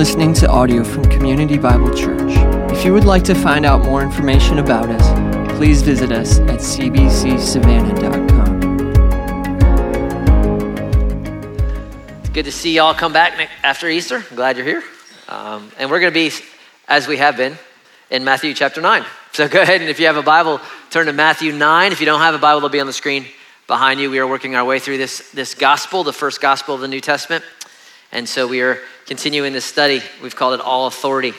listening to audio from Community Bible Church. If you would like to find out more information about us, please visit us at cbcsavannah.com. It's good to see y'all come back after Easter. I'm glad you're here. Um, and we're going to be, as we have been, in Matthew chapter 9. So go ahead and if you have a Bible, turn to Matthew 9. If you don't have a Bible, it'll be on the screen behind you. We are working our way through this, this gospel, the first gospel of the New Testament. And so we are continuing this study. We've called it All Authority.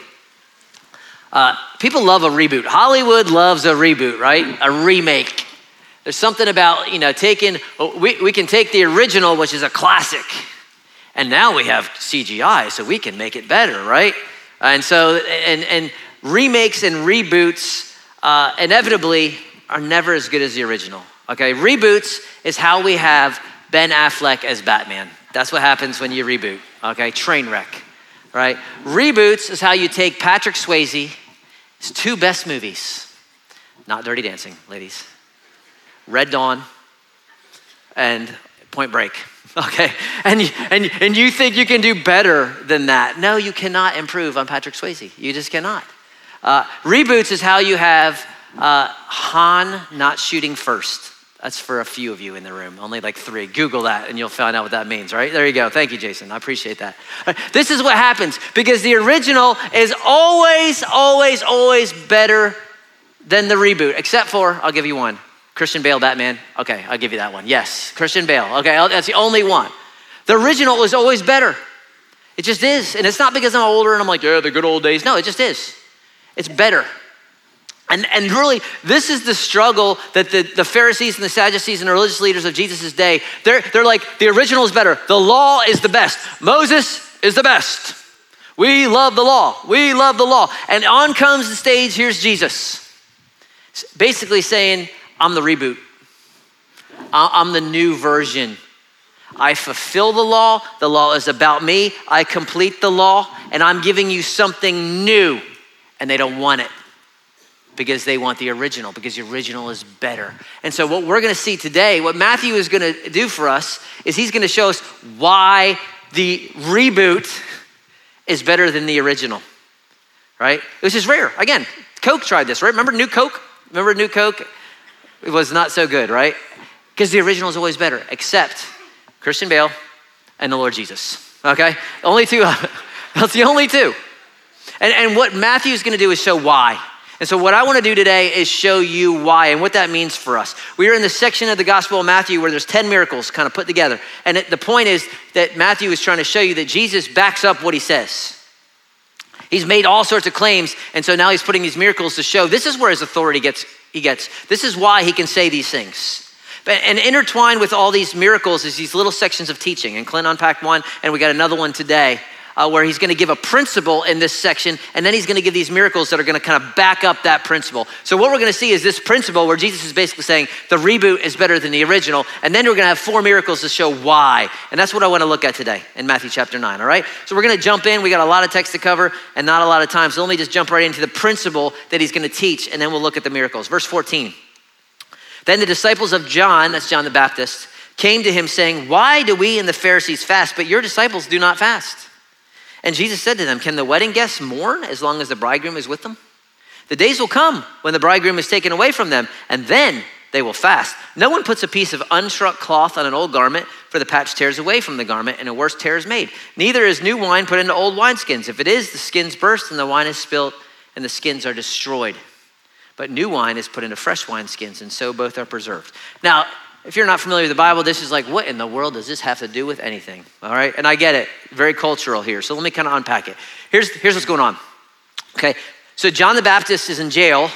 Uh, people love a reboot. Hollywood loves a reboot, right? A remake. There's something about, you know, taking, we, we can take the original, which is a classic, and now we have CGI, so we can make it better, right? And so, and, and remakes and reboots uh, inevitably are never as good as the original. Okay, reboots is how we have Ben Affleck as Batman. That's what happens when you reboot. Okay, train wreck, right? Reboots is how you take Patrick Swayze, his two best movies, not Dirty Dancing, ladies, Red Dawn and Point Break. Okay, and and and you think you can do better than that? No, you cannot improve on Patrick Swayze. You just cannot. Uh, reboots is how you have uh, Han not shooting first. That's for a few of you in the room, only like three. Google that and you'll find out what that means, right? There you go. Thank you, Jason. I appreciate that. This is what happens because the original is always, always, always better than the reboot, except for, I'll give you one Christian Bale Batman. Okay, I'll give you that one. Yes, Christian Bale. Okay, that's the only one. The original is always better. It just is. And it's not because I'm older and I'm like, yeah, the good old days. No, it just is. It's better. And, and really, this is the struggle that the, the Pharisees and the Sadducees and the religious leaders of Jesus' day, they're, they're like, the original is better. The law is the best. Moses is the best. We love the law. We love the law. And on comes the stage, here's Jesus. Basically saying, I'm the reboot. I'm the new version. I fulfill the law. The law is about me. I complete the law, and I'm giving you something new. And they don't want it because they want the original, because the original is better. And so, what we're gonna see today, what Matthew is gonna do for us, is he's gonna show us why the reboot is better than the original, right? Which is rare. Again, Coke tried this, right? Remember New Coke? Remember New Coke? It was not so good, right? Because the original is always better, except Christian Bale and the Lord Jesus, okay? Only two, that's the only two. And, and what Matthew is gonna do is show why. And so, what I want to do today is show you why and what that means for us. We are in the section of the Gospel of Matthew where there's 10 miracles kind of put together. And it, the point is that Matthew is trying to show you that Jesus backs up what he says. He's made all sorts of claims, and so now he's putting these miracles to show this is where his authority gets, he gets. This is why he can say these things. And intertwined with all these miracles is these little sections of teaching. And Clint unpacked one, and we got another one today uh, where he's going to give a principle in this section, and then he's going to give these miracles that are going to kind of back up that principle. So, what we're going to see is this principle where Jesus is basically saying the reboot is better than the original, and then we're going to have four miracles to show why. And that's what I want to look at today in Matthew chapter 9, all right? So, we're going to jump in. We got a lot of text to cover and not a lot of time. So, let me just jump right into the principle that he's going to teach, and then we'll look at the miracles. Verse 14. Then the disciples of John, that's John the Baptist, came to him saying, Why do we and the Pharisees fast, but your disciples do not fast? And Jesus said to them, Can the wedding guests mourn as long as the bridegroom is with them? The days will come when the bridegroom is taken away from them, and then they will fast. No one puts a piece of unstruck cloth on an old garment, for the patch tears away from the garment, and a worse tear is made. Neither is new wine put into old wineskins. If it is, the skins burst, and the wine is spilt, and the skins are destroyed. But new wine is put into fresh wineskins, and so both are preserved. Now, if you're not familiar with the Bible, this is like, what in the world does this have to do with anything? All right, and I get it, very cultural here. So let me kind of unpack it. Here's, here's what's going on. Okay, so John the Baptist is in jail,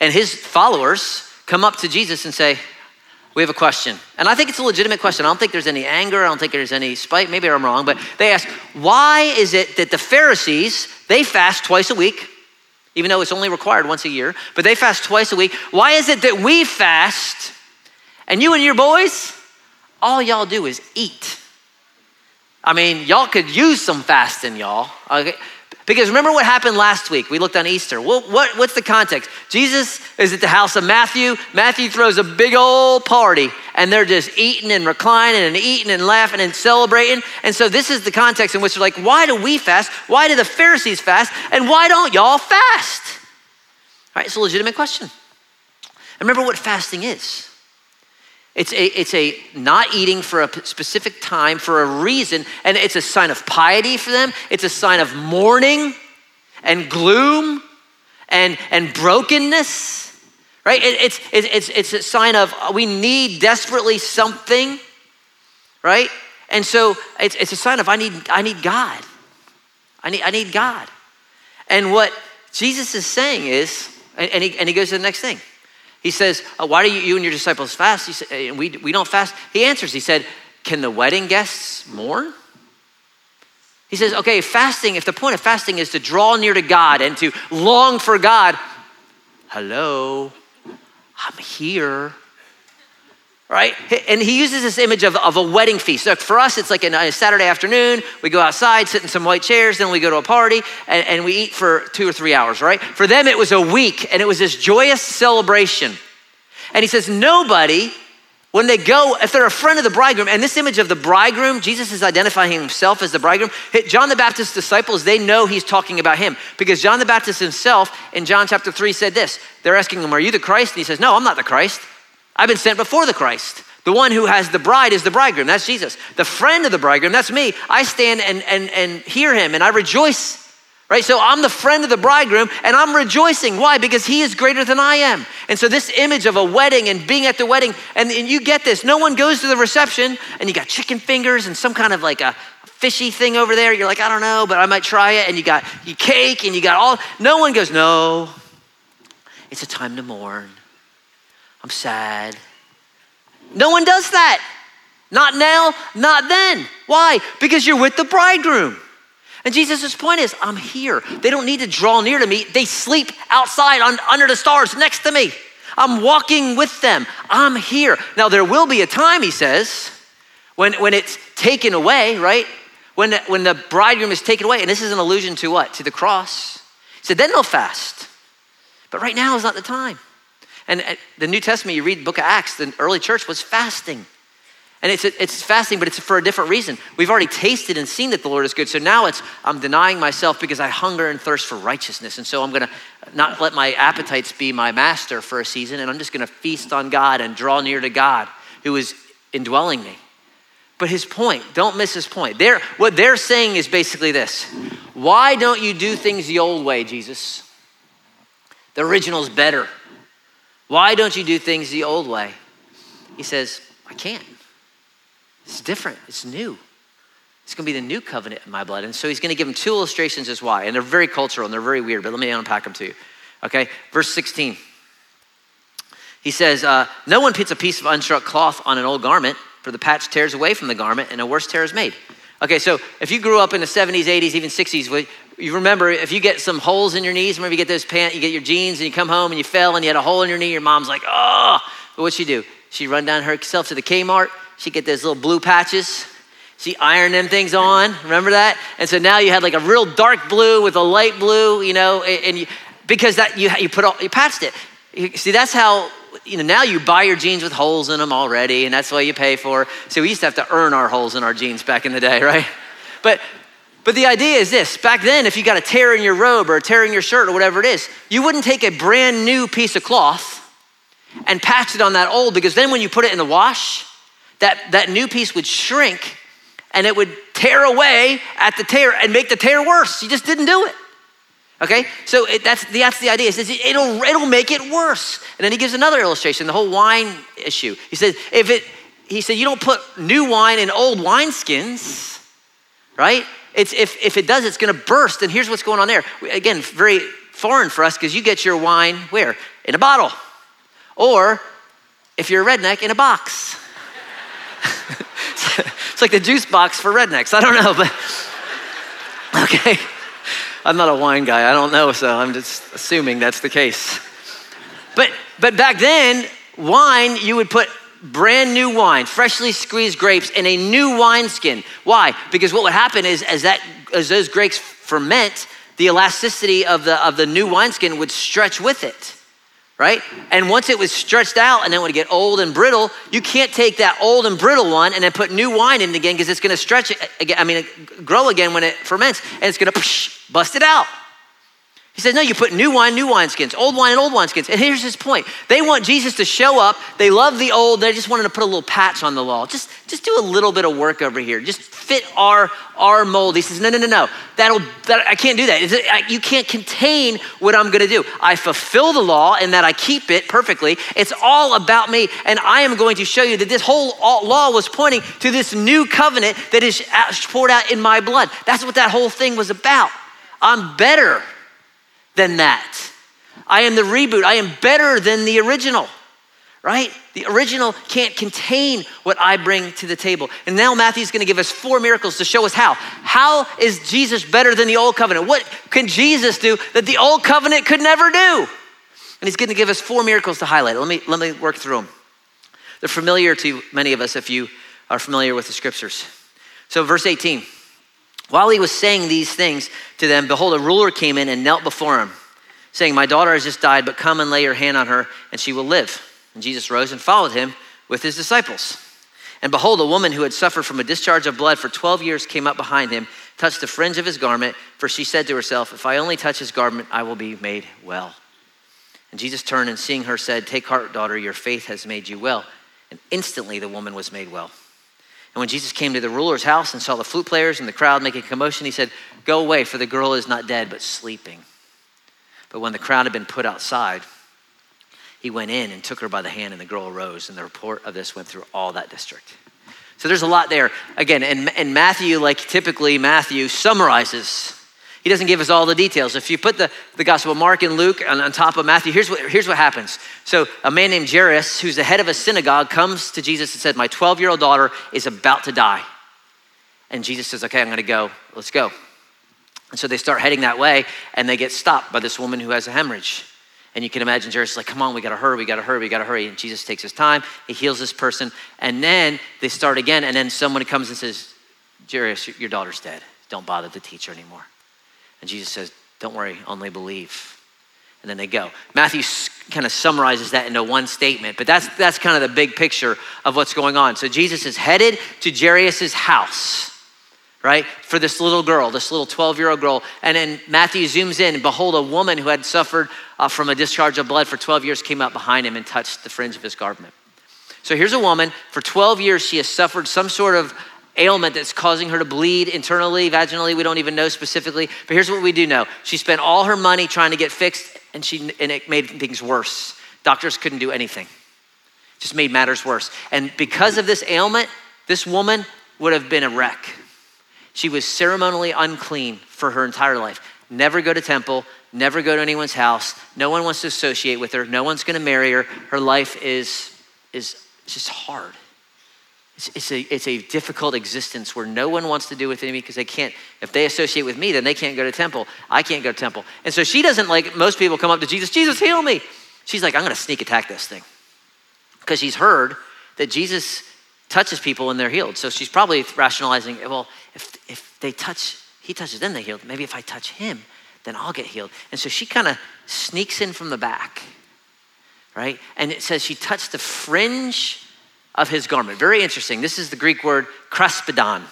and his followers come up to Jesus and say, we have a question. And I think it's a legitimate question. I don't think there's any anger. I don't think there's any spite. Maybe I'm wrong, but they ask, why is it that the Pharisees, they fast twice a week, even though it's only required once a year, but they fast twice a week. Why is it that we fast and you and your boys, all y'all do is eat. I mean, y'all could use some fasting, y'all. Okay? Because remember what happened last week? We looked on Easter. What, what, what's the context? Jesus is at the house of Matthew. Matthew throws a big old party, and they're just eating and reclining and eating and laughing and celebrating. And so, this is the context in which they're like, why do we fast? Why do the Pharisees fast? And why don't y'all fast? All right, it's a legitimate question. And remember what fasting is. It's a, it's a not eating for a specific time for a reason, and it's a sign of piety for them. It's a sign of mourning and gloom and, and brokenness, right? It, it's, it's, it's a sign of uh, we need desperately something, right? And so it's, it's a sign of I need, I need God. I need, I need God. And what Jesus is saying is, and he, and he goes to the next thing. He says, uh, Why do you, you and your disciples fast? He said, we, we don't fast. He answers, He said, Can the wedding guests mourn? He says, Okay, fasting, if the point of fasting is to draw near to God and to long for God, hello, I'm here right? And he uses this image of, of a wedding feast. So for us, it's like a Saturday afternoon. We go outside, sit in some white chairs, then we go to a party, and, and we eat for two or three hours, right? For them, it was a week, and it was this joyous celebration. And he says, nobody, when they go, if they're a friend of the bridegroom, and this image of the bridegroom, Jesus is identifying himself as the bridegroom. John the Baptist's disciples, they know he's talking about him because John the Baptist himself in John chapter 3 said this. They're asking him, Are you the Christ? And he says, No, I'm not the Christ. I've been sent before the Christ. The one who has the bride is the bridegroom. That's Jesus. The friend of the bridegroom, that's me. I stand and, and, and hear him and I rejoice. Right? So I'm the friend of the bridegroom and I'm rejoicing. Why? Because he is greater than I am. And so this image of a wedding and being at the wedding, and, and you get this. No one goes to the reception and you got chicken fingers and some kind of like a fishy thing over there. You're like, I don't know, but I might try it. And you got you cake and you got all. No one goes, no. It's a time to mourn. I'm sad. No one does that. Not now, not then. Why? Because you're with the bridegroom. And Jesus' point is, I'm here. They don't need to draw near to me. They sleep outside on, under the stars next to me. I'm walking with them. I'm here. Now, there will be a time, he says, when, when it's taken away, right? When, when the bridegroom is taken away. And this is an allusion to what? To the cross. He said, then they'll fast. But right now is not the time. And uh, the New Testament, you read the book of Acts, the early church was fasting. And it's, it's fasting, but it's for a different reason. We've already tasted and seen that the Lord is good. So now it's, I'm denying myself because I hunger and thirst for righteousness. And so I'm going to not let my appetites be my master for a season. And I'm just going to feast on God and draw near to God who is indwelling me. But his point, don't miss his point. They're, what they're saying is basically this Why don't you do things the old way, Jesus? The original's better. Why don't you do things the old way? He says, I can't. It's different, it's new. It's going to be the new covenant in my blood. And so he's going to give him two illustrations as why. And they're very cultural and they're very weird, but let me unpack them to you. Okay, verse 16. He says, uh, No one puts a piece of unstruck cloth on an old garment, for the patch tears away from the garment and a worse tear is made. Okay, so if you grew up in the 70s, 80s, even 60s, you remember if you get some holes in your knees, remember you get those pants, you get your jeans and you come home and you fell and you had a hole in your knee, your mom's like, oh, but what'd she do? She run down herself to the Kmart, she get those little blue patches, she ironed them things on, remember that? And so now you had like a real dark blue with a light blue, you know, and you, because that you, you put all, you patched it. See, that's how you know, now you buy your jeans with holes in them already, and that's what you pay for. So we used to have to earn our holes in our jeans back in the day, right? But but the idea is this back then, if you got a tear in your robe or a tear in your shirt or whatever it is, you wouldn't take a brand new piece of cloth and patch it on that old because then when you put it in the wash, that, that new piece would shrink and it would tear away at the tear and make the tear worse. You just didn't do it. Okay, so it, that's, the, that's the idea. He says it'll, it'll make it worse. And then he gives another illustration, the whole wine issue. He says, if it, he said, you don't put new wine in old wineskins, right? It's, if, if it does, it's going to burst. And here's what's going on there. Again, very foreign for us because you get your wine where? In a bottle. Or if you're a redneck, in a box. it's like the juice box for rednecks. I don't know, but okay. I'm not a wine guy. I don't know, so I'm just assuming that's the case. But but back then, wine you would put brand new wine, freshly squeezed grapes in a new wineskin. Why? Because what would happen is as that as those grapes ferment, the elasticity of the, of the new wineskin would stretch with it, right? And once it was stretched out and then would get old and brittle, you can't take that old and brittle one and then put new wine in again because it's to stretch it uh, again. I mean, uh, grow again when it ferments and it's to bust it out. He says, No, you put new wine, new wineskins, old wine, and old wineskins. And here's his point. They want Jesus to show up. They love the old. They just wanted to put a little patch on the law. Just, just do a little bit of work over here. Just fit our, our mold. He says, No, no, no, no. That'll, that, I can't do that. You can't contain what I'm going to do. I fulfill the law in that I keep it perfectly. It's all about me. And I am going to show you that this whole law was pointing to this new covenant that is poured out in my blood. That's what that whole thing was about. I'm better than that. I am the reboot. I am better than the original, right? The original can't contain what I bring to the table. And now Matthew's to give us four miracles to show us how. How is Jesus better than the old covenant? What can Jesus do that the old covenant could never do? And he's to give us four miracles to highlight. Let me, let me work through them. They're familiar to many of us if you are familiar with the scriptures. So, verse 18. While he was saying these things to them, behold, a ruler came in and knelt before him, saying, My daughter has just died, but come and lay your hand on her, and she will live. And Jesus rose and followed him with his disciples. And behold, a woman who had suffered from a discharge of blood for 12 years came up behind him, touched the fringe of his garment, for she said to herself, If I only touch his garment, I will be made well. And Jesus turned and seeing her said, Take heart, daughter, your faith has made you well. And instantly the woman was made well. And when Jesus came to the ruler's house and saw the flute players and the crowd making commotion, he said, Go away, for the girl is not dead, but sleeping. But when the crowd had been put outside, he went in and took her by the hand, and the girl arose. And the report of this went through all that district. So there's a lot there. Again, and, in Matthew, like typically, Matthew summarizes he doesn't give us all the details. If you put the, the Gospel of Mark and Luke on, on top of Matthew, here's what, here's what happens. So, a man named Jairus, who's the head of a synagogue, comes to Jesus and said, My 12 year old daughter is about to die. And Jesus says, Okay, I'm going to go. Let's go. And so they start heading that way, and they get stopped by this woman who has a hemorrhage. And you can imagine Jairus is like, Come on, we got to hurry, we got to hurry, we got to hurry. And Jesus takes his time, he heals this person, and then they start again, and then someone comes and says, Jairus, your daughter's dead. Don't bother the teacher anymore. And Jesus says, Don't worry, only believe. And then they go. Matthew kind of summarizes that into one statement, but that's, that's kind of the big picture of what's going on. So Jesus is headed to Jairus' house, right, for this little girl, this little 12 year old girl. And then Matthew zooms in, and behold, a woman who had suffered uh, from a discharge of blood for 12 years came up behind him and touched the fringe of his garment. So here's a woman, for 12 years, she has suffered some sort of ailment that's causing her to bleed internally, vaginally. We don't even know specifically. But here's what we do know she spent all her money trying to get fixed, and, she, and it made things worse. Doctors couldn't do anything, just made matters worse. And because of this ailment, this woman would have been a wreck. She was ceremonially unclean for her entire life. Never go to temple, never go to anyone's house. No one wants to associate with her. No one's going to marry her. Her life is, is just hard. It's, a, it's a difficult existence where no one wants to do with me because they can't, if they associate with me, then they can't go to temple. I can't go to temple. And so she doesn't like, most people come up to Jesus, Jesus, heal me. She's like, I'm going to sneak attack this thing. Because she's heard that Jesus touches people and they're healed. So she's probably rationalizing, well, if, if they touch, he touches them, they healed. Maybe if I touch him, then I'll get healed. And so she kind of sneaks in from the back, right? And it says she touched the fringe of his garment. Very interesting. This is the Greek word kraspedon,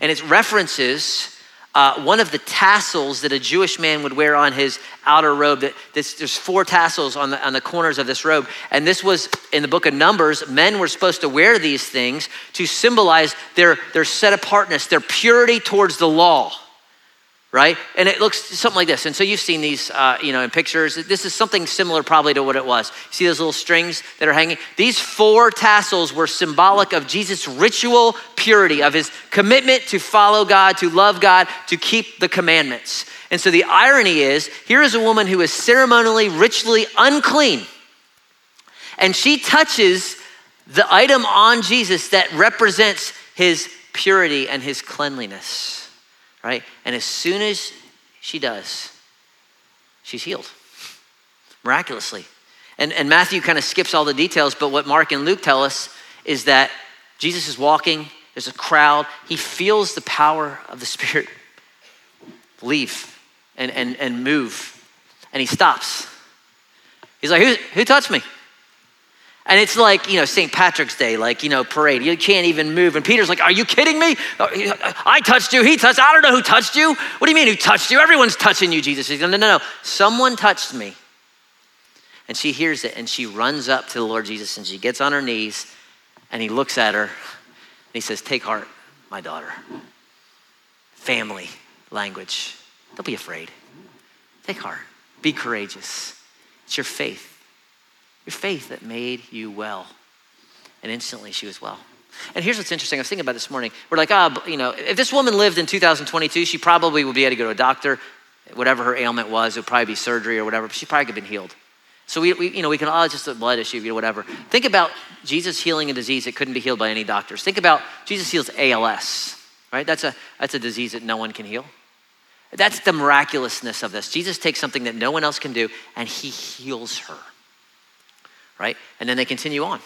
and it references uh, one of the tassels that a Jewish man would wear on his outer robe. That this, there's four tassels on the, on the corners of this robe, and this was in the book of Numbers. Men were supposed to wear these things to symbolize their their set apartness, their purity towards the law right? And it looks something like this. And so you've seen these, uh, you know, in pictures. This is something similar probably to what it was. See those little strings that are hanging? These four tassels were symbolic of Jesus' ritual purity, of his commitment to follow God, to love God, to keep the commandments. And so the irony is here is a woman who is ceremonially, ritually unclean. And she touches the item on Jesus that represents his purity and his cleanliness right? And as soon as she does, she's healed miraculously. And, and Matthew kind of skips all the details, but what Mark and Luke tell us is that Jesus is walking, there's a crowd, he feels the power of the Spirit leave. and, and, and move. And he stops. He's like, who, who touched me? And it's like, you know, St. Patrick's Day, like, you know, parade. You can't even move. And Peter's like, Are you kidding me? Oh, I touched you. He touched. I don't know who touched you. What do you mean, who touched you? Everyone's touching you, Jesus. He's like, No, no, no. Someone touched me. And she hears it and she runs up to the Lord Jesus and she gets on her knees and he looks at her and he says, Take heart, my daughter. Family language. Don't be afraid. Take heart. Be courageous. It's your faith. Your faith that made you well. And instantly she was well. And here's what's interesting. I was thinking about this morning. We're like, ah, oh, you know, if this woman lived in 2022, she probably would be able to go to a doctor. Whatever her ailment was, it would probably be surgery or whatever, but she probably could have been healed. So we, we, you know, we can, oh, just a blood issue, you know, whatever. Think about Jesus healing a disease that couldn't be healed by any doctors. Think about Jesus heals ALS, right? That's a, that's a disease that no one can heal. That's the miraculousness of this. Jesus takes something that no one else can do and he heals her right? And then they continue on.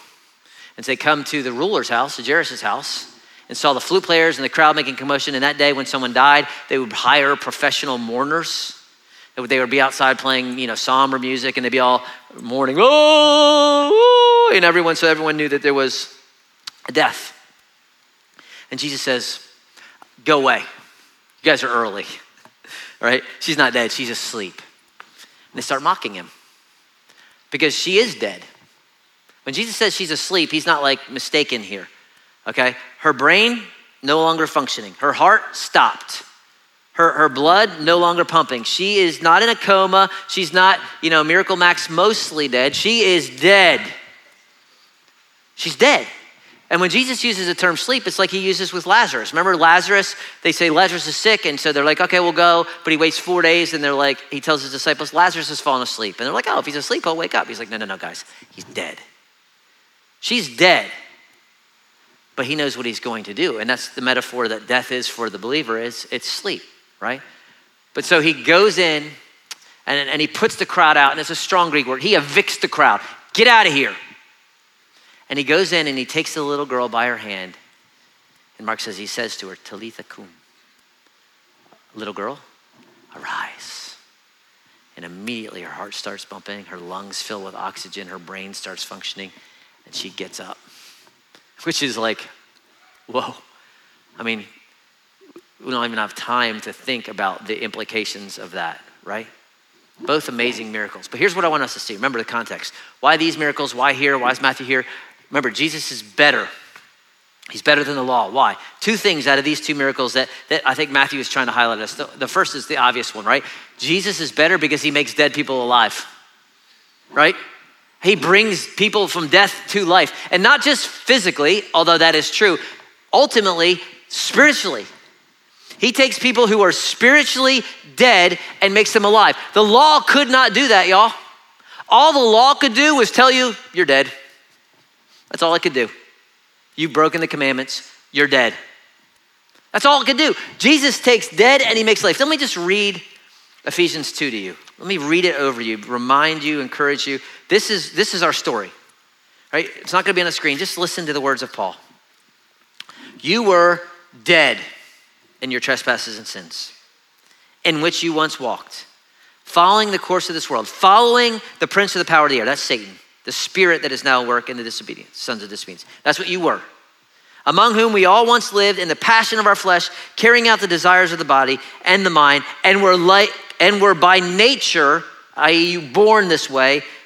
And so they come to the ruler's house, to Jairus' house, and saw the flute players and the crowd making commotion. And that day, when someone died, they would hire professional mourners. They would be outside playing, you know, somber music, and they'd be all mourning, oh, and everyone, so everyone knew that there was a death. And Jesus says, "Go away. You guys are early, right? She's not dead. She's asleep." And they start mocking him because she is dead. When Jesus says she's asleep, he's not like mistaken here, okay? Her brain no longer functioning, her heart stopped. Her, her blood no longer pumping. She is not in a coma. She's not, you know, Miracle Max mostly dead. She is dead. She's dead. And when Jesus uses the term sleep, it's like he uses with Lazarus. Remember Lazarus? They say Lazarus is sick, and so they're like, okay, we'll go. But he waits four days, and they're like, he tells his disciples, Lazarus has fallen asleep. And they're like, oh, if he's asleep, he'll wake up. He's like, no, no, no, guys, he's dead. She's dead. But he knows what he's going to do. And that's the metaphor that death is for the believer is it's sleep, right? But so he goes in and, and he puts the crowd out, and it's a strong Greek word. He evicts the crowd. Get out of here. And he goes in and he takes the little girl by her hand. And Mark says, he says to her, Talitha cum. Little girl, arise. And immediately her heart starts bumping, her lungs fill with oxygen, her brain starts functioning, and she gets up, which is like, whoa. I mean, we don't even have time to think about the implications of that, right? Both amazing miracles. But here's what I want us to see. Remember the context. Why these miracles? Why here? Why is Matthew here? Remember, Jesus is better. He's better than the law. Why? Two things out of these two miracles that, that I think Matthew is trying to highlight us. The, the first is the obvious one, right? Jesus is better because he makes dead people alive, right? He brings people from death to life. And not just physically, although that is true, ultimately, spiritually. He takes people who are spiritually dead and makes them alive. The law could not do that, y'all. All the law could do was tell you, you're dead. That's all it could do. You've broken the commandments, you're dead. That's all it could do. Jesus takes dead and he makes life. Let me just read Ephesians 2 to you. Let me read it over you, remind you, encourage you. This is, this is our story, right? It's not going to be on the screen. Just listen to the words of Paul. You were dead in your trespasses and sins, in which you once walked, following the course of this world, following the prince of the power of the air. That's Satan, the spirit that is now at work in the disobedience, sons of disobedience. That's what you were. Among whom we all once lived in the passion of our flesh, carrying out the desires of the body and the mind, and were like and were by nature, i.e., born this way,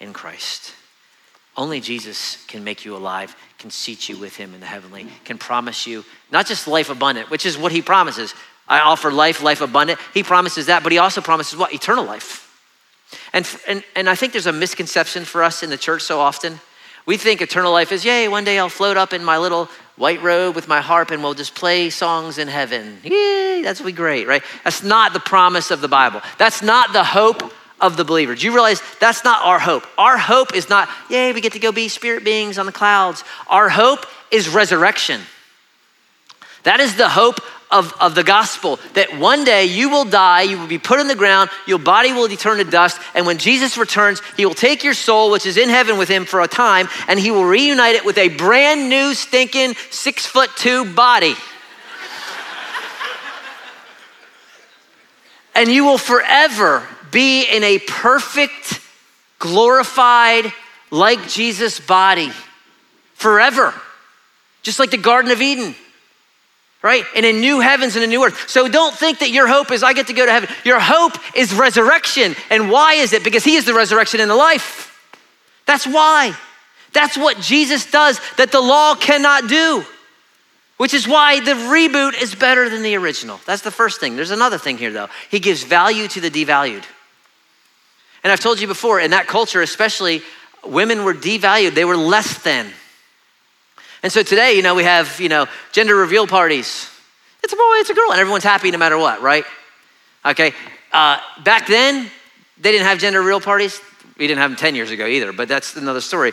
in Christ. Only Jesus can make you alive, can seat you with him in the heavenly, can promise you not just life abundant, which is what he promises. I offer life, life abundant. He promises that, but he also promises what? Eternal life. And, and, and I think there's a misconception for us in the church so often. We think eternal life is, yay, one day I'll float up in my little white robe with my harp and we'll just play songs in heaven. Yay, that's be great, right? That's not the promise of the Bible. That's not the hope of the believer. Do you realize that's not our hope? Our hope is not, yay, we get to go be spirit beings on the clouds. Our hope is resurrection. That is the hope of, of the gospel that one day you will die, you will be put in the ground, your body will turn to dust, and when Jesus returns, he will take your soul, which is in heaven with him for a time, and he will reunite it with a brand new, stinking, six foot two body. and you will forever be in a perfect, glorified, like Jesus body forever, just like the Garden of Eden right? And a new heavens and a new earth. So don't think that your hope is I get to go to heaven. Your hope is resurrection. And why is it? Because He is the resurrection and the life. That's why. That's what Jesus does that the law cannot do, which is why the reboot is better than the original. That's the first thing. There's another thing here, though. He gives value to the devalued. And I've told you before, in that culture, especially, women were devalued, they were less than. And so today, you know, we have, you know, gender reveal parties. It's a boy, it's a girl, and everyone's happy no matter what, right? Okay. Uh, back then, they didn't have gender reveal parties. We didn't have them 10 years ago either, but that's another story.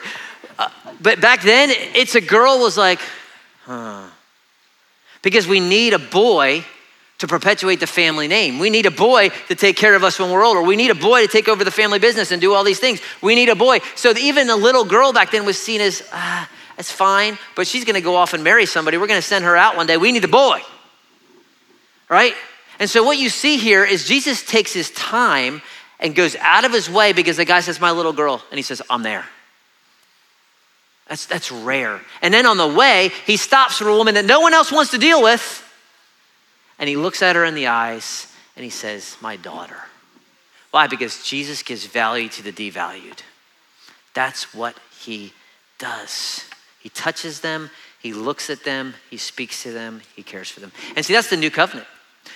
Uh, but back then, it's a girl was like, huh. Because we need a boy to perpetuate the family name. We need a boy to take care of us when we're older. We need a boy to take over the family business and do all these things. We need a boy. So even a little girl back then was seen as, ah, that's fine, but she's gonna go off and marry somebody. We're gonna send her out one day. We need a boy, right? And so what you see here is Jesus takes his time and goes out of his way because the guy says, My little girl, and he says, I'm there. That's, that's rare. And then on the way, he stops for a woman that no one else wants to deal with. And he looks at her in the eyes and he says, My daughter. Why? Because Jesus gives value to the devalued. That's what he does. He touches them, he looks at them, he speaks to them, he cares for them. And see, that's the new covenant.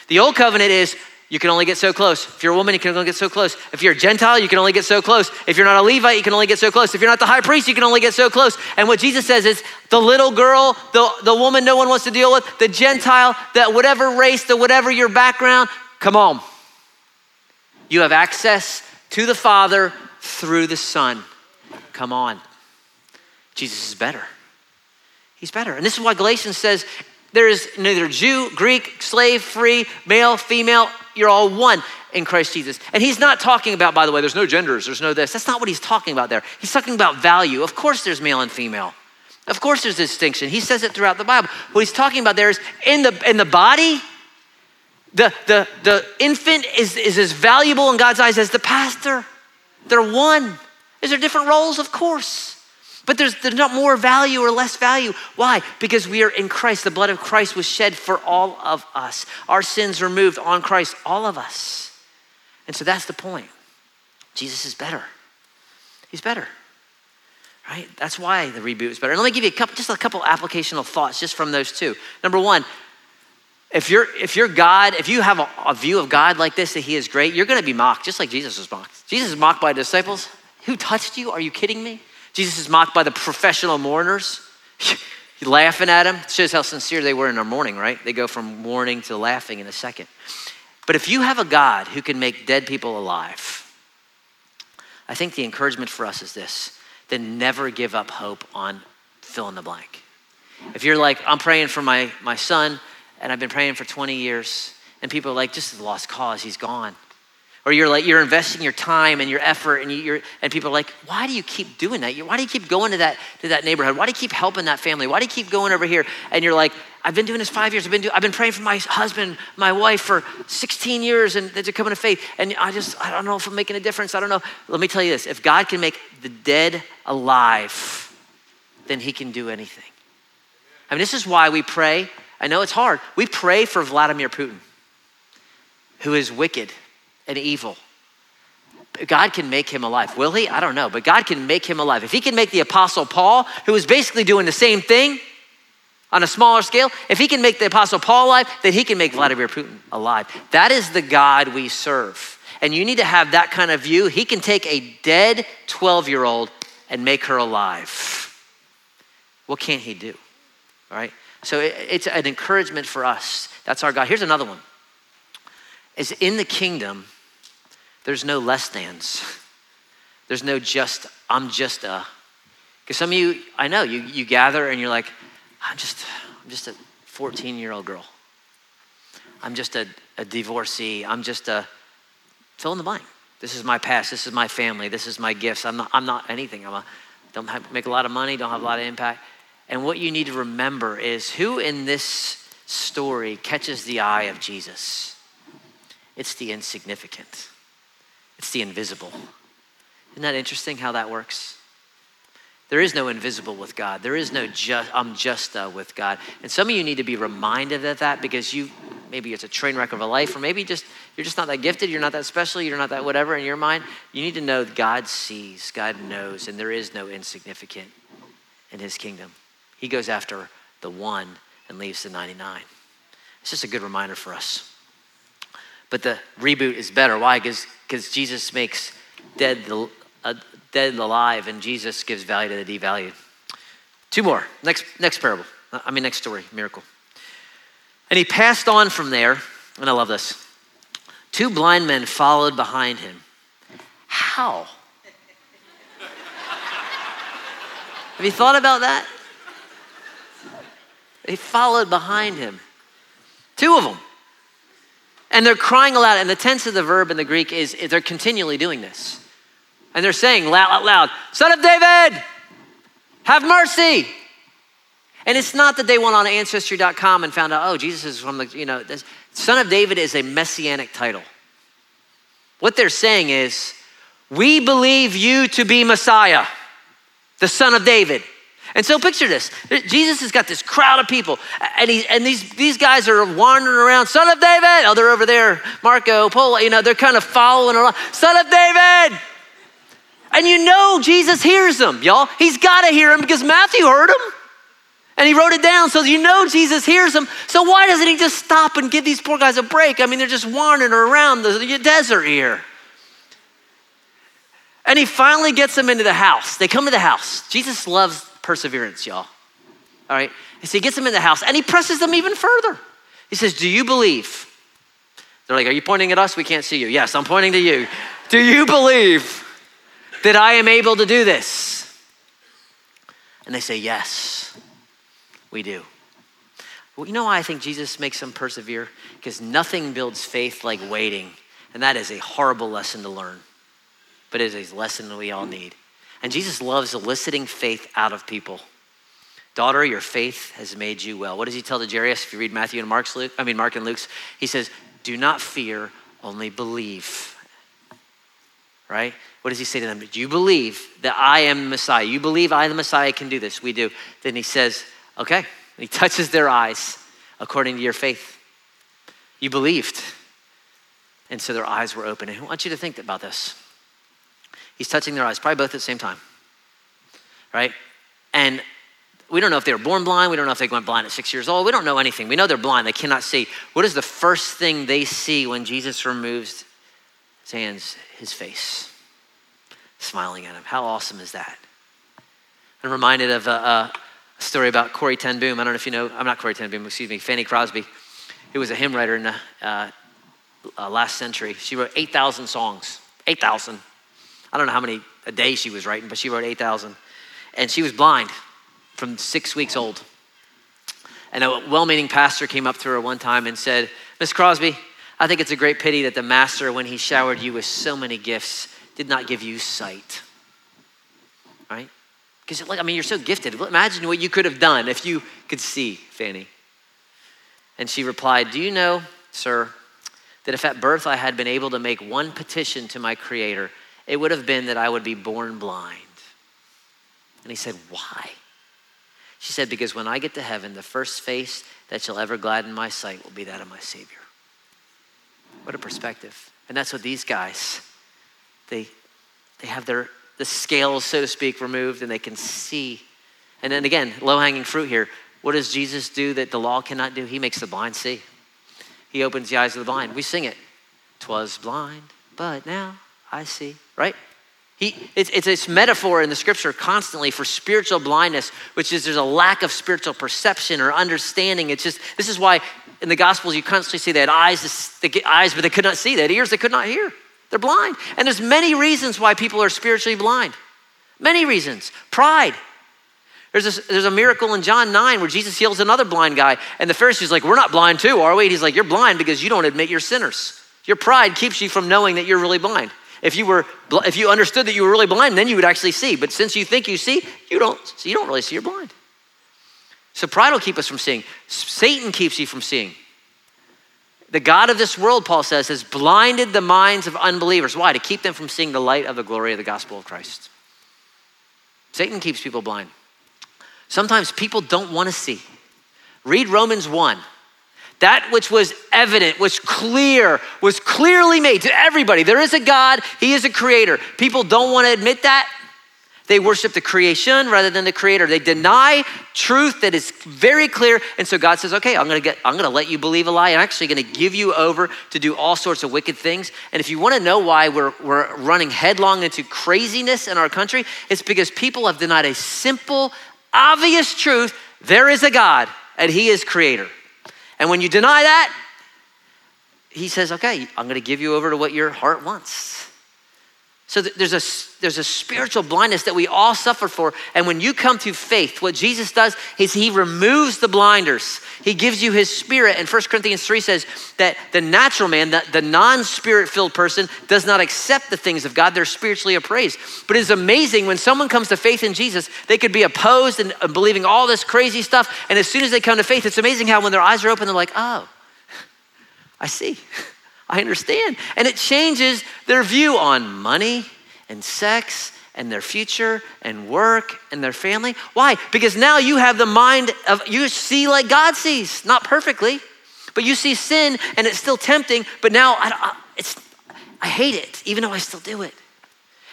The old covenant is you can only get so close. If you're a woman, you can only get so close. If you're a Gentile, you can only get so close. If you're not a Levite, you can only get so close. If you're not the high priest, you can only get so close. And what Jesus says is the little girl, the, the woman no one wants to deal with, the Gentile, that whatever race, the whatever your background, come on. You have access to the Father through the Son. Come on. Jesus is better. He's better. And this is why Galatians says there is neither Jew, Greek, slave, free, male, female. You're all one in Christ Jesus. And he's not talking about, by the way, there's no genders, there's no this. That's not what he's talking about there. He's talking about value. Of course, there's male and female. Of course, there's distinction. He says it throughout the Bible. What he's talking about there is in the, in the body, the, the, the infant is, is as valuable in God's eyes as the pastor. They're one. Is there different roles? Of course. But there's, there's not more value or less value. Why? Because we are in Christ. The blood of Christ was shed for all of us. Our sins removed on Christ, all of us. And so that's the point. Jesus is better. He's better. Right? That's why the reboot is better. And let me give you a couple, just a couple applicational thoughts just from those two. Number one, if you're if you're God, if you have a, a view of God like this, that He is great, you're going to be mocked, just like Jesus was mocked. Jesus is mocked by disciples. Who touched you? Are you kidding me? Jesus is mocked by the professional mourners. laughing at him. It shows how sincere they were in their mourning, right? They go from mourning to laughing in a second. But if you have a God who can make dead people alive, I think the encouragement for us is this then never give up hope on fill in the blank. If you're like, I'm praying for my, my son, and I've been praying for 20 years, and people are like, just a lost cause, he's gone or you're like you're investing your time and your effort and you, are and people are like why do you keep doing that? Why do you keep going to that to that neighborhood? Why do you keep helping that family? Why do you keep going over here? And you're like i've been doing this five years. I've been, I've been praying for my husband my wife for 16 years and they're coming to faith. And i just i don't know if i'm making a difference. I don't know. Let me tell you this. If god can make the dead alive then he can do anything. I mean this is why we pray. I know it's hard. We pray for vladimir putin who is wicked and evil. God can make him alive. Will he? I don't know, but God can make him alive. If he can make the apostle Paul, who was basically doing the same thing on a smaller scale, if he can make the apostle Paul alive, then he can make Vladimir Putin alive. That is the God we serve. And you need to have that kind of view. He can take a dead 12 year old and make her alive. What can't he do? All right? So it's an encouragement for us. That's our God. Here's another one. Is in the kingdom, there's no less thans. There's no just, I'm just a. Because some of you, I know, you, you gather and you're like, I'm just, I'm just a 14 year old girl. I'm just a, a divorcee. I'm just a fill in the blank. This is my past. This is my family. This is my gifts. I'm not, I'm not anything. I'm a, don't have, make a lot of money, don't have a lot of impact. And what you need to remember is who in this story catches the eye of Jesus? It's the insignificant, it's the invisible. Isn't that interesting how that works? There is no invisible with God. There is no just, I'm just uh, with God. And some of you need to be reminded of that because you, maybe it's a train wreck of a life, or maybe just you're just not that gifted, you're not that special, you're not that whatever in your mind. You need to know God sees, God knows, and there is no insignificant in his kingdom. He goes after the one and leaves the 99. It's just a good reminder for us. But the reboot is better. Why? Because Jesus makes dead the, uh, dead alive, and Jesus gives value to the devalued. Two more. Next, next parable. I mean, next story, miracle. And he passed on from there, and I love this. Two blind men followed behind him. How? Have you thought about that? They followed behind him. Two of them. And they're crying aloud. And the tense of the verb in the Greek is they're continually doing this. And they're saying loud, out loud, Son of David, have mercy. And it's not that they went on ancestry.com and found out, oh, Jesus is from the, you know, this, Son of David is a messianic title. What they're saying is, we believe you to be Messiah, the Son of David. And so picture this. Jesus has got this crowd of people, and, he, and these, these guys are wandering around. Son of David! Oh, they're over there. Marco, Polo, you know, they're kind of following along. Son of David! And you know Jesus hears them, y'all. He's got to hear them because Matthew heard them. And he wrote it down so you know Jesus hears them. So why doesn't he just stop and give these poor guys a break? I mean, they're just wandering around the desert here. And he finally gets them into the house. They come to the house. Jesus loves perseverance, y'all. All right? And so he gets them in the house and he presses them even further. He says, Do you believe? They're like, Are you pointing at us? We can't see you. Yes, I'm pointing to you. Do you believe that I am able to do this? And they say, Yes, we do. Well, you know why I think Jesus makes them persevere? Because nothing builds faith like waiting. And that is a horrible lesson to learn, but it is a lesson we all need. And Jesus loves eliciting faith out of people. Daughter, your faith has made you well. What does he tell to Jairus? If you read Matthew and Mark's Luke, I mean Mark and Luke's, he says, "Do not fear, only believe." Right? What does he say to them? Do you believe that I am the Messiah? You believe I, the Messiah, can do this? We do. Then he says, "Okay." He touches their eyes according to your faith. You believed, and so their eyes were open. And I want you to think about this. He's touching their eyes, probably both at the same time, right? And we don't know if they were born blind. We don't know if they went blind at six years old. We don't know anything. We know they're blind. They cannot see. What is the first thing they see when Jesus removes his hands? His face, smiling at him. How awesome is that? I'm reminded of a, a story about Corrie ten Boom. I don't know if you know, I'm not Corrie ten Boom, excuse me, Fanny Crosby, who was a hymn writer in the uh, uh, last century. She wrote 8,000 songs. 8,000. I don't know how many a day she was writing, but she wrote 8,000. And she was blind from six weeks old. And a well meaning pastor came up to her one time and said, Miss Crosby, I think it's a great pity that the master, when he showered you with so many gifts, did not give you sight. Right? Because, like, I mean, you're so gifted. Imagine what you could have done if you could see, Fanny. And she replied, Do you know, sir, that if at birth I had been able to make one petition to my Creator, it would have been that I would be born blind. And he said, Why? She said, Because when I get to heaven, the first face that shall ever gladden my sight will be that of my Savior. What a perspective. And that's what these guys, they, they have their the scales, so to speak, removed and they can see. And then again, low hanging fruit here. What does Jesus do that the law cannot do? He makes the blind see. He opens the eyes of the blind. We sing it. Twas blind, but now I see, right? He, it's, it's this metaphor in the scripture constantly for spiritual blindness, which is there's a lack of spiritual perception or understanding. It's just, this is why in the Gospels you constantly see they had eyes, they eyes, but they could not see. They had ears they could not hear. They're blind. And there's many reasons why people are spiritually blind. Many reasons. Pride. There's a, there's a miracle in John 9 where Jesus heals another blind guy, and the Pharisees like, We're not blind too, are we? And he's like, You're blind because you don't admit you're sinners. Your pride keeps you from knowing that you're really blind. If you were, if you understood that you were really blind, then you would actually see. But since you think you see, you don't. You don't really see. You're blind. So pride will keep us from seeing. Satan keeps you from seeing. The God of this world, Paul says, has blinded the minds of unbelievers. Why? To keep them from seeing the light of the glory of the gospel of Christ. Satan keeps people blind. Sometimes people don't want to see. Read Romans 1. That which was evident, was clear, was clearly made to everybody. There is a God, He is a creator. People don't want to admit that. They worship the creation rather than the creator. They deny truth that is very clear. And so God says, okay, I'm gonna get, I'm gonna let you believe a lie. I'm actually gonna give you over to do all sorts of wicked things. And if you wanna know why we're, we're running headlong into craziness in our country, it's because people have denied a simple, obvious truth. There is a God and He is creator. And when you deny that, he says, okay, I'm going to give you over to what your heart wants. So there's a, there's a spiritual blindness that we all suffer for. And when you come to faith, what Jesus does is he removes the blinders. He gives you his spirit. And 1 Corinthians 3 says that the natural man, the, the non spirit filled person, does not accept the things of God. They're spiritually appraised. But it's amazing when someone comes to faith in Jesus, they could be opposed and believing all this crazy stuff. And as soon as they come to faith, it's amazing how when their eyes are open, they're like, oh, I see. I understand. And it changes their view on money and sex and their future and work and their family. Why? Because now you have the mind of, you see like God sees, not perfectly, but you see sin and it's still tempting, but now I, I, it's, I hate it, even though I still do it.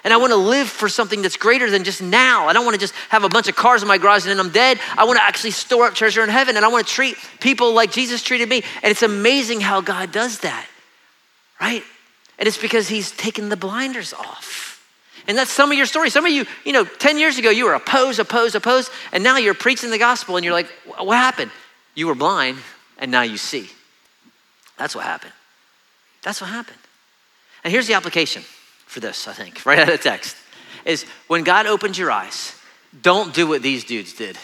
And I want to live for something that's greater than just now. I don't want to just have a bunch of cars in my garage and then I'm dead. I want to actually store up treasure in heaven and I want to treat people like Jesus treated me. And it's amazing how God does that, right? And it's because He's taken the blinders off. And that's some of your story. Some of you, you know, 10 years ago, you were opposed, opposed, opposed, and now you're preaching the gospel and you're like, what happened? You were blind and now you see. That's what happened. That's what happened. And here's the application for this, I think, right out of text is when God opens your eyes, don't do what these dudes did.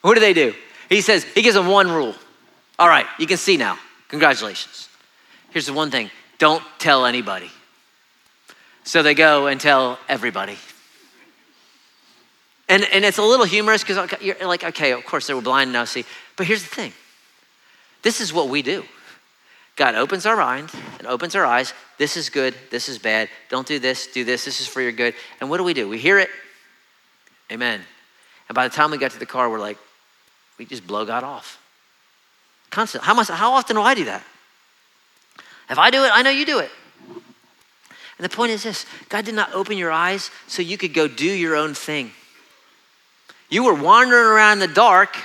What do they do? He says, He gives them one rule. All right, you can see now. Congratulations. Here's the one thing don't tell anybody. So they go and tell everybody. And, and it's a little humorous because you're like, okay, of course they were blind now, see. But here's the thing this is what we do. God opens our mind and opens our eyes. This is good, this is bad. Don't do this, do this, this is for your good. And what do we do? We hear it, amen. And by the time we got to the car, we're like, we just blow God off. Constant. How, much, how often do I do that? If I do it, I know you do it. And the point is this God did not open your eyes so you could go do your own thing. You were wandering around in the dark.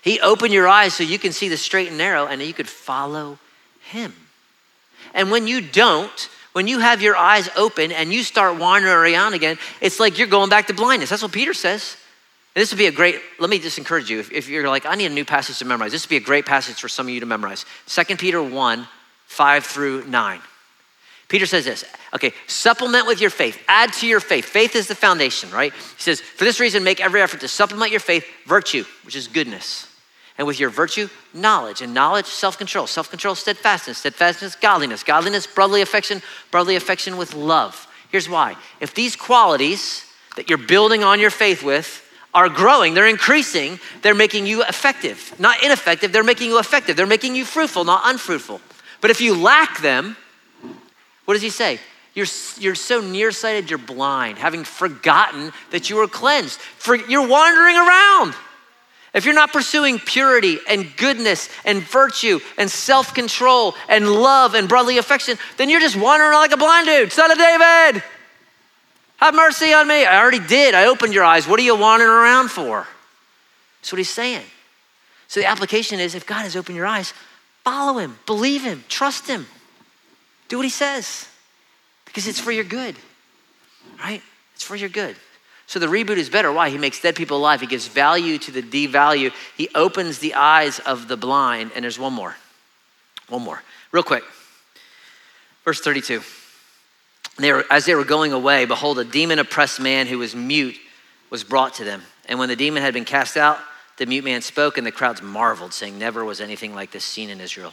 He opened your eyes so you can see the straight and narrow and you could follow Him. And when you don't, when you have your eyes open and you start wandering around again, it's like you're going back to blindness. That's what Peter says. This would be a great, let me just encourage you. If, if, you're like, I need a new passage to memorize, this would be a great passage for some of you to memorize. 2 Peter 1, 5 through 9. Peter says this okay, supplement with your faith, add to your faith. Faith is the foundation, right? He says, for this reason, make every effort to supplement your faith, virtue, which is goodness. And with your virtue, knowledge. And knowledge, self control. Self control, steadfastness. Steadfastness, godliness. Godliness, brotherly affection. Brotherly affection with love. Here's why. If these qualities that you're building on your faith with are growing, they're increasing, they're making you effective. Not ineffective, they're making you effective. They're making you fruitful, not unfruitful. But if you lack them, what does he say? You're, you're so nearsighted, you're blind, having forgotten that you were cleansed. For, you're wandering around. If you're not pursuing purity and goodness and virtue and self control and love and brotherly affection, then you're just wandering like a blind dude. Son of David, have mercy on me. I already did. I opened your eyes. What are you wandering around for? That's what he's saying. So the application is if God has opened your eyes, follow him, believe him, trust him. Do what he says because it's for your good. right? It's for your good. So the reboot is better. Why? He makes dead people alive. He gives value to the devalue. He opens the eyes of the blind. And there's one more. One more. Real quick. Verse 32. They were, as they were going away, behold, a demon oppressed man who was mute was brought to them. And when the demon had been cast out, the mute man spoke, and the crowds marveled, saying, Never was anything like this seen in Israel.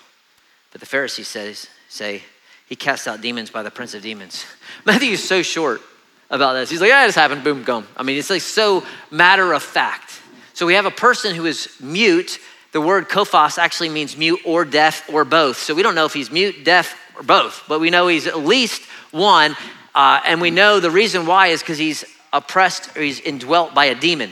But the Pharisees says, say, He cast out demons by the prince of demons. Matthew is so short about this. He's like, yeah, just happened, boom, gone. I mean, it's like so matter of fact. So we have a person who is mute. The word kophos actually means mute or deaf or both. So we don't know if he's mute, deaf, or both, but we know he's at least one. Uh, and we know the reason why is because he's oppressed or he's indwelt by a demon.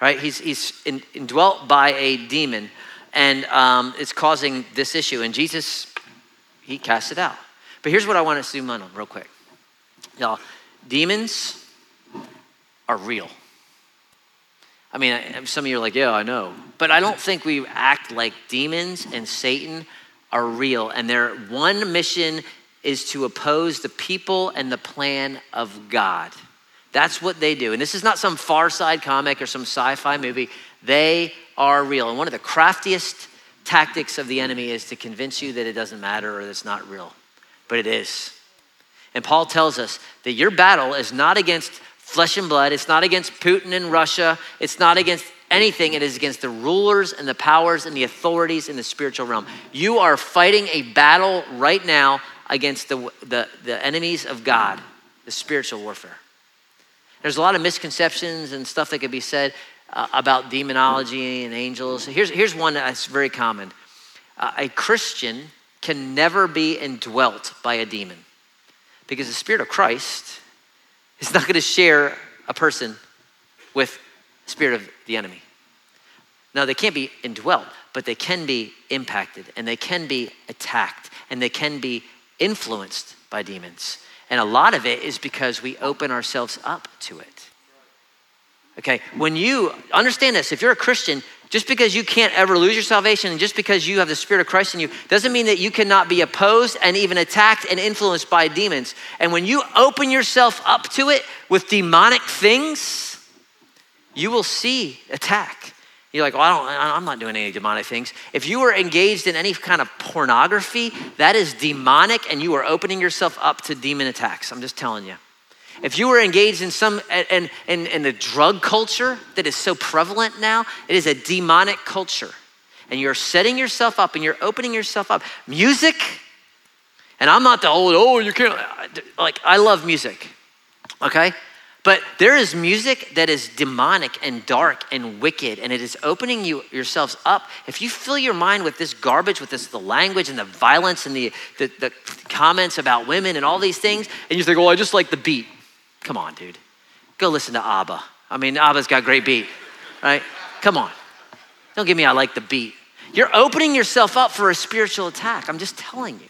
Right? He's, he's in, indwelt by a demon, and um, it's causing this issue. And Jesus, he cast it out. But here's what I want to zoom in on real quick. Y'all, Demons are real. I mean, some of you are like, yeah, I know. But I don't think we act like demons and Satan are real. And their one mission is to oppose the people and the plan of God. That's what they do. And this is not some far side comic or some sci fi movie. They are real. And one of the craftiest tactics of the enemy is to convince you that it doesn't matter or that it's not real. But it is. And Paul tells us that your battle is not against flesh and blood, it's not against Putin and Russia, it's not against anything, it is against the rulers and the powers and the authorities in the spiritual realm. You are fighting a battle right now against the, the, the enemies of God, the spiritual warfare. There's a lot of misconceptions and stuff that could be said uh, about demonology and angels. Here's, here's one that's very common uh, a Christian can never be indwelt by a demon. Because the Spirit of Christ is not going to share a person with spirit of the enemy. Now, they can't be indwelt, but they can be impacted and they can be attacked and they can be influenced by demons. And a lot of it is because we open ourselves up to it. Okay, when you understand this, if you're a Christian, just because you can't ever lose your salvation and just because you have the Spirit of Christ in you doesn't mean that you cannot be opposed and even attacked and influenced by demons. And when you open yourself up to it with demonic things, you will see attack. You're like, well, I don't, I'm not doing any demonic things. If you are engaged in any kind of pornography, that is demonic and you are opening yourself up to demon attacks. I'm just telling you. If you were engaged in some in, in, in the drug culture that is so prevalent now, it is a demonic culture. And you're setting yourself up and you're opening yourself up. Music, and I'm not the old, oh, you can't like I love music. Okay? But there is music that is demonic and dark and wicked, and it is opening you yourselves up. If you fill your mind with this garbage, with this the language and the violence and the, the, the comments about women and all these things, and you think, oh, I just like the beat. Come on, dude. Go listen to ABBA. I mean, ABBA's got great beat, right? Come on. Don't give me I like the beat. You're opening yourself up for a spiritual attack. I'm just telling you,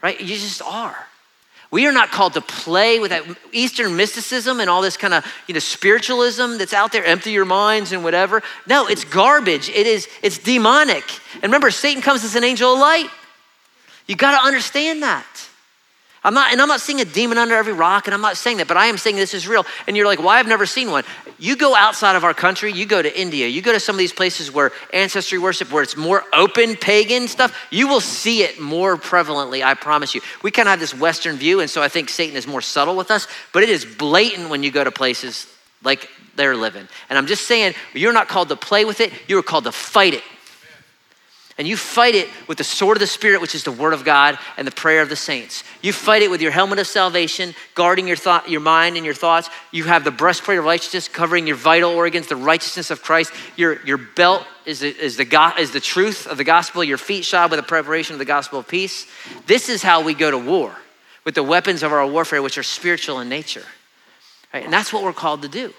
right? You just are. We are not called to play with that Eastern mysticism and all this kind of you know spiritualism that's out there. Empty your minds and whatever. No, it's garbage. It is. It's demonic. And remember, Satan comes as an angel of light. You got to understand that. I'm not, and I'm not seeing a demon under every rock, and I'm not saying that, but I am saying this is real. And you're like, well, I've never seen one. You go outside of our country, you go to India, you go to some of these places where ancestry worship, where it's more open pagan stuff, you will see it more prevalently, I promise you. We kind of have this Western view, and so I think Satan is more subtle with us, but it is blatant when you go to places like they're living. And I'm just saying, you're not called to play with it, you are called to fight it. And you fight it with the sword of the Spirit, which is the Word of God and the prayer of the saints. You fight it with your helmet of salvation, guarding your thought, your mind and your thoughts. You have the breastplate of righteousness, covering your vital organs, the righteousness of Christ. Your, your belt is the, is, the, is the truth of the gospel. Your feet shod with the preparation of the gospel of peace. This is how we go to war with the weapons of our warfare, which are spiritual in nature. Right? And that's what we're called to do.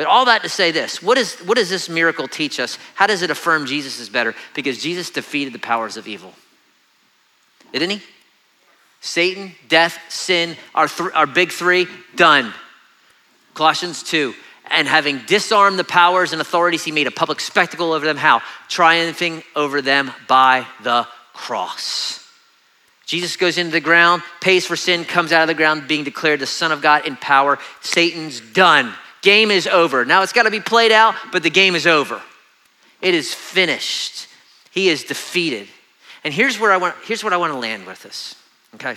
But all that to say this what, is, what does this miracle teach us? How does it affirm Jesus is better? Because Jesus defeated the powers of evil. Didn't he? Satan, death, sin, our, th- our big three, done. Colossians 2. And having disarmed the powers and authorities, he made a public spectacle over them. How? Triumphing over them by the cross. Jesus goes into the ground, pays for sin, comes out of the ground, being declared the Son of God in power. Satan's done. Game is over. Now it's got to be played out, but the game is over. It is finished. He is defeated. And here's where I want here's what I want to land with this. Okay?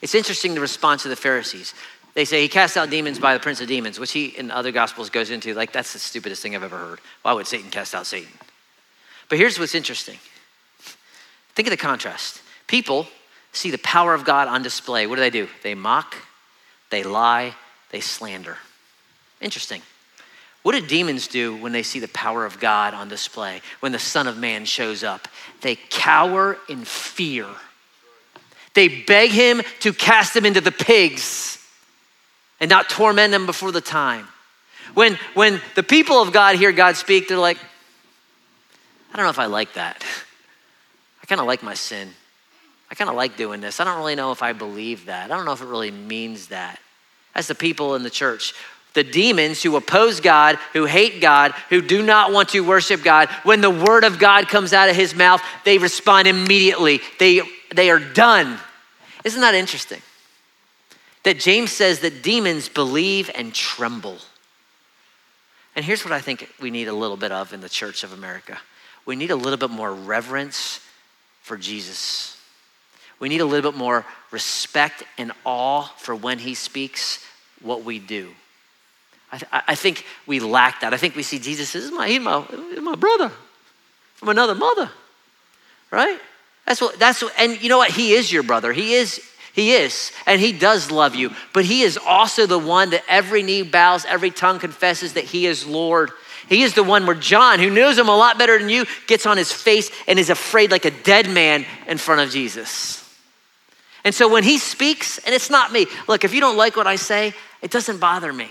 It's interesting the response of the Pharisees. They say he cast out demons by the prince of demons, which he in other gospels goes into like that's the stupidest thing I've ever heard. Why would Satan cast out Satan? But here's what's interesting. Think of the contrast. People see the power of God on display. What do they do? They mock, they lie, they slander. Interesting. What do demons do when they see the power of God on display? When the Son of Man shows up? They cower in fear. They beg him to cast them into the pigs and not torment them before the time. When, when the people of God hear God speak, they're like, I don't know if I like that. I kind of like my sin. I kind of like doing this. I don't really know if I believe that. I don't know if it really means that. That's the people in the church. The demons who oppose God, who hate God, who do not want to worship God, when the word of God comes out of his mouth, they respond immediately. They, they are done. Isn't that interesting? That James says that demons believe and tremble. And here's what I think we need a little bit of in the church of America we need a little bit more reverence for Jesus. We need a little bit more respect and awe for when he speaks what we do. I, I think we lack that. I think we see Jesus as my, he's my, he's my brother from another mother, right? That's what, that's what, and you know what? He is your brother. He is, he is, and he does love you, but he is also the one that every knee bows, every tongue confesses that he is Lord. He is the one where John, who knows him a lot better than you, gets on his face and is afraid like a dead man in front of Jesus. And so when he speaks, and it's not me, look, if you don't like what I say, it doesn't bother me.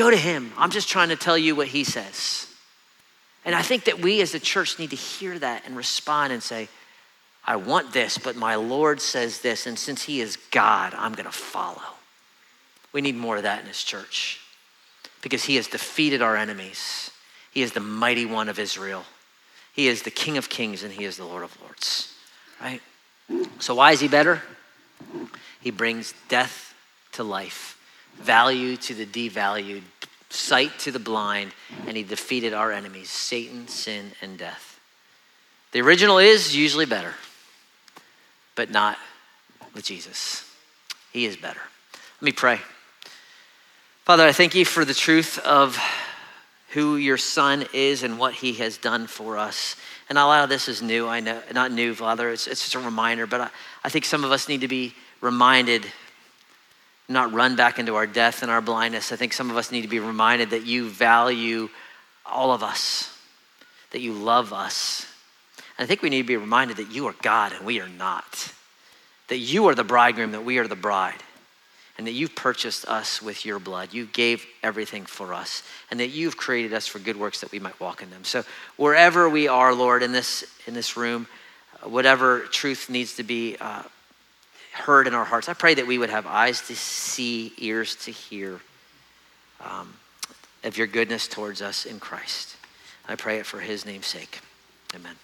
Go to him. I'm just trying to tell you what he says. And I think that we as a church need to hear that and respond and say, I want this, but my Lord says this. And since he is God, I'm going to follow. We need more of that in his church because he has defeated our enemies. He is the mighty one of Israel. He is the King of kings and he is the Lord of lords, right? So, why is he better? He brings death to life, value to the devalued, sight to the blind, and he defeated our enemies Satan, sin, and death. The original is usually better, but not with Jesus. He is better. Let me pray. Father, I thank you for the truth of who your son is and what he has done for us. And a lot of this is new. I know, not new, Father. It's, it's just a reminder. But I, I think some of us need to be reminded, not run back into our death and our blindness. I think some of us need to be reminded that you value all of us, that you love us. And I think we need to be reminded that you are God and we are not, that you are the bridegroom, that we are the bride and that you've purchased us with your blood. You gave everything for us, and that you've created us for good works that we might walk in them. So wherever we are, Lord, in this in this room, whatever truth needs to be uh, heard in our hearts, I pray that we would have eyes to see, ears to hear um, of your goodness towards us in Christ. I pray it for His name's sake. Amen.